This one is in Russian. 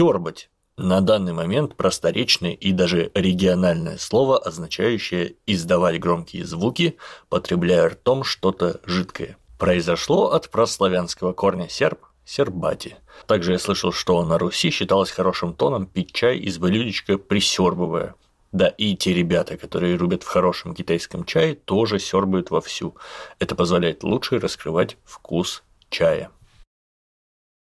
Сербать На данный момент просторечное и даже региональное слово, означающее издавать громкие звуки, потребляя ртом что-то жидкое. Произошло от прославянского корня серб – сербати. Также я слышал, что на Руси считалось хорошим тоном пить чай из блюдечка присербывая. Да и те ребята, которые рубят в хорошем китайском чае, тоже сербают вовсю. Это позволяет лучше раскрывать вкус чая.